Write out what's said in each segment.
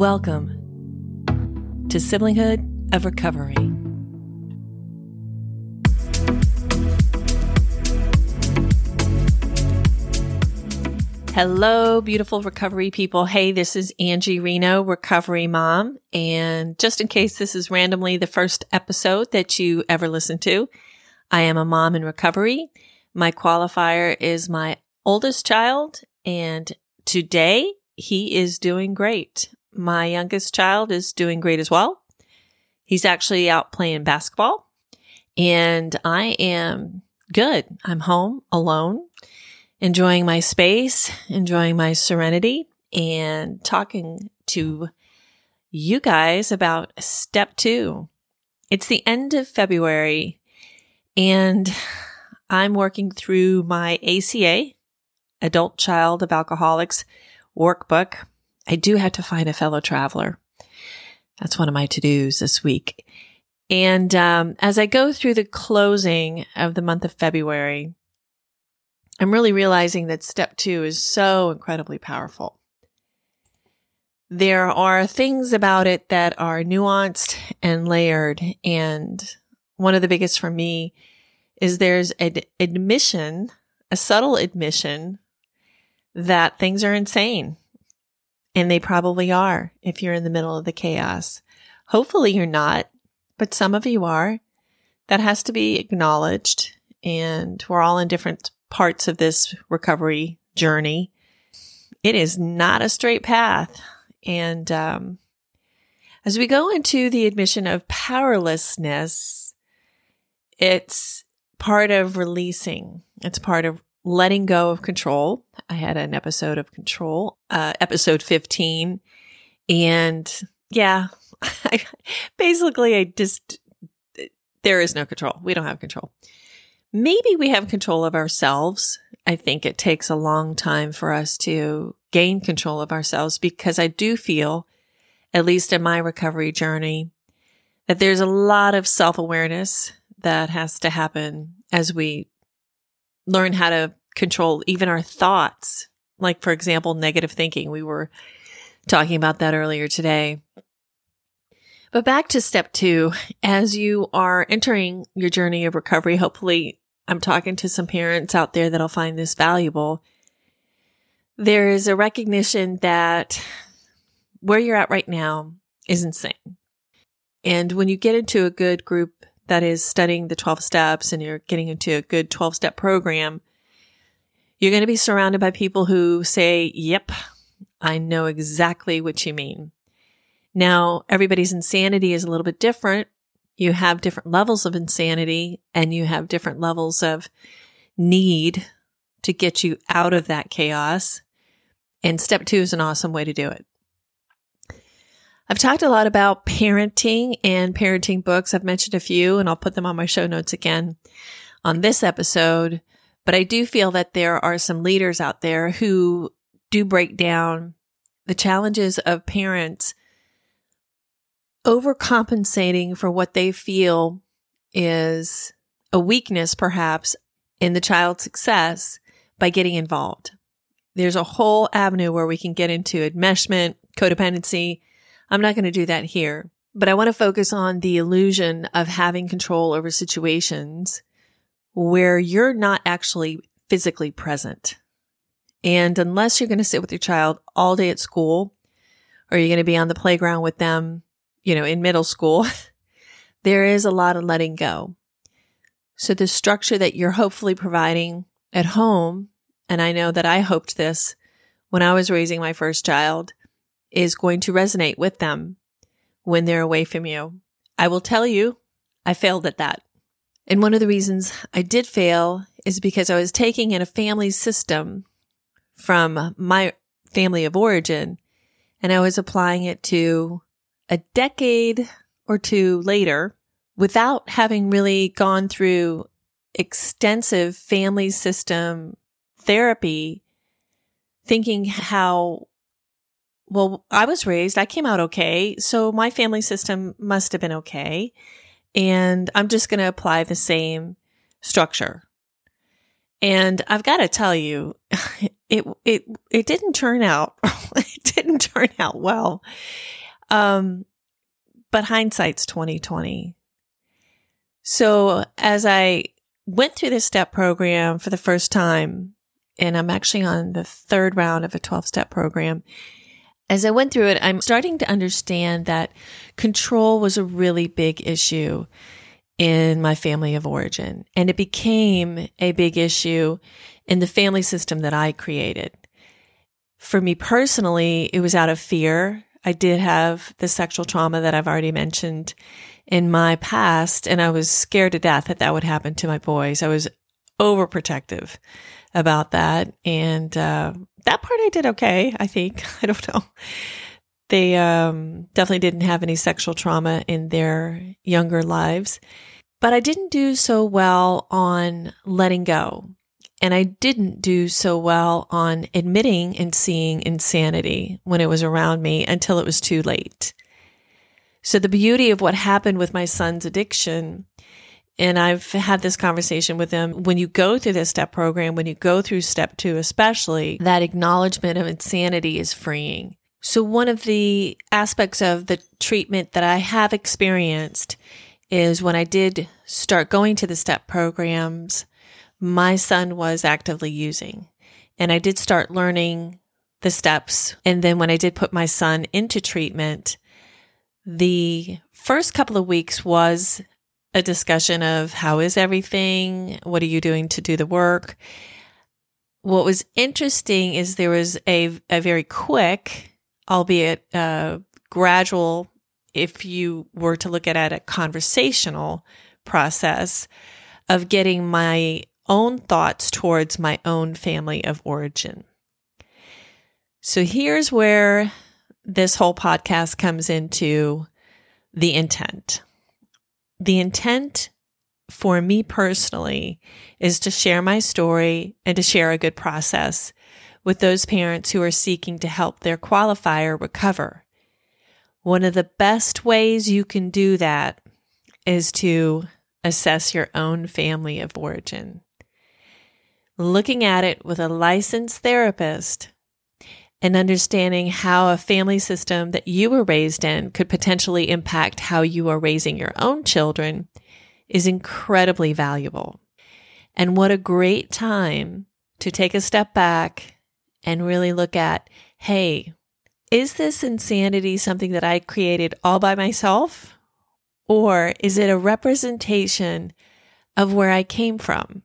Welcome to Siblinghood of Recovery. Hello, beautiful recovery people. Hey, this is Angie Reno, recovery mom. And just in case this is randomly the first episode that you ever listen to, I am a mom in recovery. My qualifier is my oldest child, and today he is doing great. My youngest child is doing great as well. He's actually out playing basketball, and I am good. I'm home alone enjoying my space, enjoying my serenity, and talking to you guys about step two. It's the end of February, and I'm working through my ACA, Adult Child of Alcoholics workbook. I do have to find a fellow traveler. That's one of my to dos this week. And um, as I go through the closing of the month of February, I'm really realizing that step two is so incredibly powerful. There are things about it that are nuanced and layered. And one of the biggest for me is there's an admission, a subtle admission that things are insane. And they probably are if you're in the middle of the chaos. Hopefully you're not, but some of you are. That has to be acknowledged. And we're all in different parts of this recovery journey. It is not a straight path. And um, as we go into the admission of powerlessness, it's part of releasing, it's part of letting go of control. I had an episode of control, uh, episode 15. And yeah, I, basically, I just, there is no control. We don't have control. Maybe we have control of ourselves. I think it takes a long time for us to gain control of ourselves because I do feel, at least in my recovery journey, that there's a lot of self awareness that has to happen as we learn how to control even our thoughts. Like, for example, negative thinking. We were talking about that earlier today. But back to step two, as you are entering your journey of recovery, hopefully I'm talking to some parents out there that'll find this valuable. There is a recognition that where you're at right now is insane. And when you get into a good group that is studying the 12 steps and you're getting into a good 12 step program, you're going to be surrounded by people who say, Yep, I know exactly what you mean. Now, everybody's insanity is a little bit different you have different levels of insanity and you have different levels of need to get you out of that chaos. And step two is an awesome way to do it. I've talked a lot about parenting and parenting books. I've mentioned a few and I'll put them on my show notes again on this episode. But I do feel that there are some leaders out there who do break down the challenges of parents overcompensating for what they feel is a weakness, perhaps, in the child's success by getting involved. There's a whole avenue where we can get into enmeshment, codependency. I'm not going to do that here, but I want to focus on the illusion of having control over situations where you're not actually physically present. And unless you're going to sit with your child all day at school, or you're going to be on the playground with them you know, in middle school, there is a lot of letting go. So the structure that you're hopefully providing at home, and I know that I hoped this when I was raising my first child, is going to resonate with them when they're away from you. I will tell you, I failed at that. And one of the reasons I did fail is because I was taking in a family system from my family of origin and I was applying it to a decade or two later, without having really gone through extensive family system therapy, thinking how, well, I was raised, I came out okay. So my family system must have been okay. And I'm just going to apply the same structure. And I've got to tell you, it, it, it didn't turn out, it did didn't turn out well. Um, but hindsight's 2020. So as I went through this step program for the first time, and I'm actually on the third round of a 12 step program. As I went through it, I'm starting to understand that control was a really big issue in my family of origin. And it became a big issue in the family system that I created. For me personally, it was out of fear. I did have the sexual trauma that I've already mentioned in my past, and I was scared to death that that would happen to my boys. I was overprotective about that. And uh, that part I did okay, I think. I don't know. They um, definitely didn't have any sexual trauma in their younger lives. But I didn't do so well on letting go. And I didn't do so well on admitting and seeing insanity when it was around me until it was too late. So the beauty of what happened with my son's addiction and I've had this conversation with them. When you go through this step program, when you go through step two, especially, that acknowledgement of insanity is freeing. So, one of the aspects of the treatment that I have experienced is when I did start going to the step programs, my son was actively using. And I did start learning the steps. And then when I did put my son into treatment, the first couple of weeks was a discussion of how is everything? What are you doing to do the work? What was interesting is there was a, a very quick, albeit uh, gradual, if you were to look at it, a conversational process of getting my own thoughts towards my own family of origin. So here's where this whole podcast comes into the intent the intent for me personally is to share my story and to share a good process with those parents who are seeking to help their qualifier recover. One of the best ways you can do that is to assess your own family of origin. Looking at it with a licensed therapist and understanding how a family system that you were raised in could potentially impact how you are raising your own children is incredibly valuable. And what a great time to take a step back and really look at hey, is this insanity something that I created all by myself? Or is it a representation of where I came from?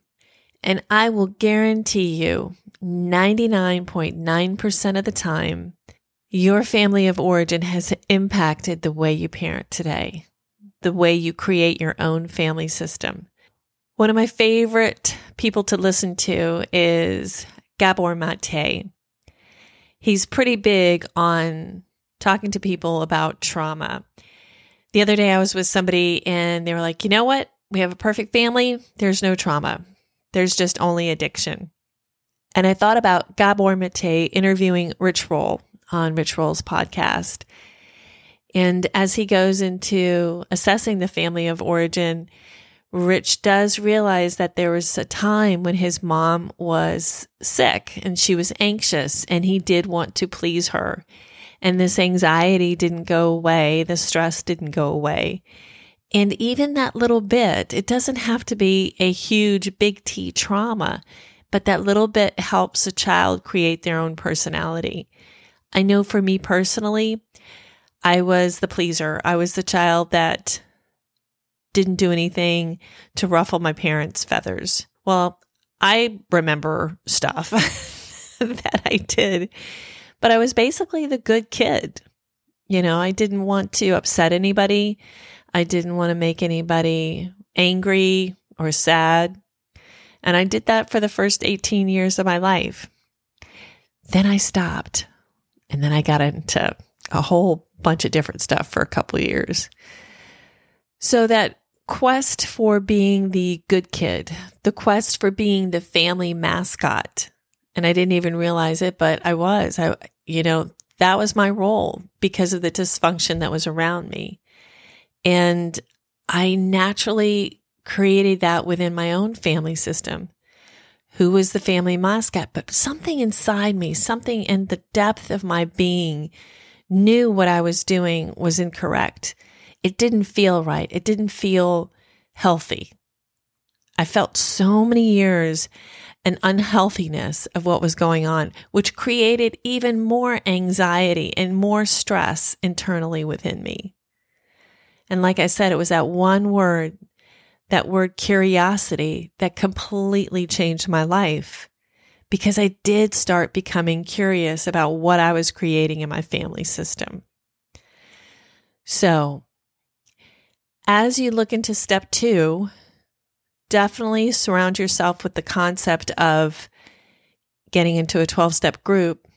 And I will guarantee you 99.9% of the time, your family of origin has impacted the way you parent today, the way you create your own family system. One of my favorite people to listen to is Gabor Mate. He's pretty big on talking to people about trauma. The other day I was with somebody and they were like, you know what? We have a perfect family. There's no trauma. There's just only addiction. And I thought about Gabor Mate interviewing Rich Roll on Rich Roll's podcast. And as he goes into assessing the family of origin, Rich does realize that there was a time when his mom was sick and she was anxious and he did want to please her. And this anxiety didn't go away. The stress didn't go away. And even that little bit, it doesn't have to be a huge big T trauma but that little bit helps a child create their own personality. I know for me personally, I was the pleaser. I was the child that didn't do anything to ruffle my parents' feathers. Well, I remember stuff that I did, but I was basically the good kid. You know, I didn't want to upset anybody. I didn't want to make anybody angry or sad. And I did that for the first 18 years of my life. Then I stopped. And then I got into a whole bunch of different stuff for a couple years. So that quest for being the good kid, the quest for being the family mascot, and I didn't even realize it, but I was. I you know, that was my role because of the dysfunction that was around me. And I naturally created that within my own family system. who was the family mascot, but something inside me, something in the depth of my being knew what I was doing was incorrect. It didn't feel right. It didn't feel healthy. I felt so many years an unhealthiness of what was going on, which created even more anxiety and more stress internally within me. And like I said, it was that one word, that word curiosity, that completely changed my life because I did start becoming curious about what I was creating in my family system. So, as you look into step two, definitely surround yourself with the concept of getting into a 12 step group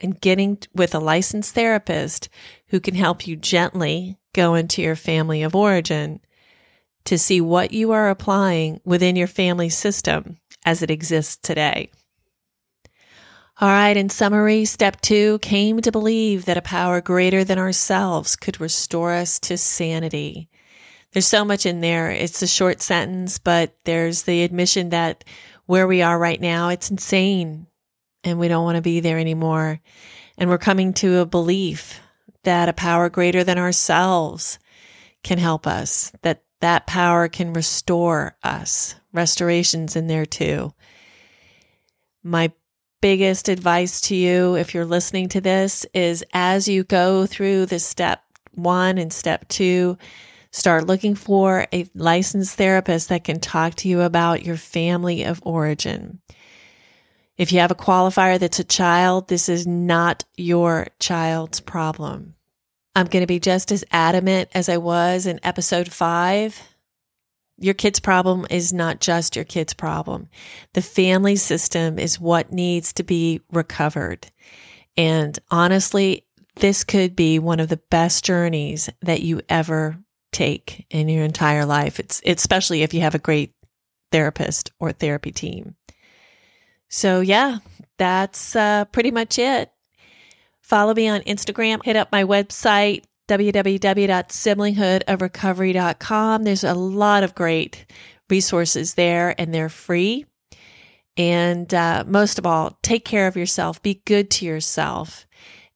and getting with a licensed therapist who can help you gently go into your family of origin to see what you are applying within your family system as it exists today. All right, in summary, step two came to believe that a power greater than ourselves could restore us to sanity. There's so much in there. It's a short sentence, but there's the admission that where we are right now, it's insane and we don't want to be there anymore. And we're coming to a belief that a power greater than ourselves can help us, that that power can restore us. Restoration's in there too. My biggest advice to you, if you're listening to this, is as you go through the step one and step two, start looking for a licensed therapist that can talk to you about your family of origin. If you have a qualifier that's a child, this is not your child's problem. I'm going to be just as adamant as I was in episode five your kid's problem is not just your kid's problem. The family system is what needs to be recovered. And honestly, this could be one of the best journeys that you ever take in your entire life. It's especially if you have a great therapist or therapy team. So yeah, that's uh, pretty much it. Follow me on Instagram, hit up my website, www.siblinghoodofrecovery.com. There's a lot of great resources there and they're free. And uh, most of all, take care of yourself, be good to yourself,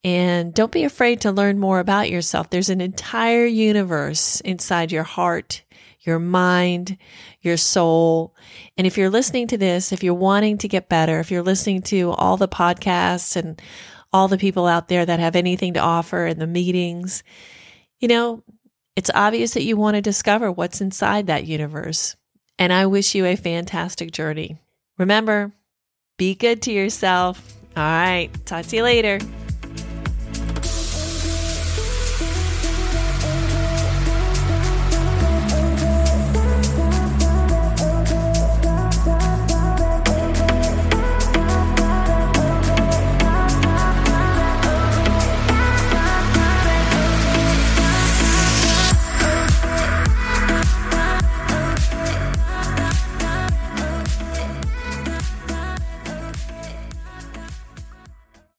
and don't be afraid to learn more about yourself. There's an entire universe inside your heart, your mind, your soul. And if you're listening to this, if you're wanting to get better, if you're listening to all the podcasts and all the people out there that have anything to offer in the meetings. You know, it's obvious that you want to discover what's inside that universe. And I wish you a fantastic journey. Remember, be good to yourself. All right. Talk to you later.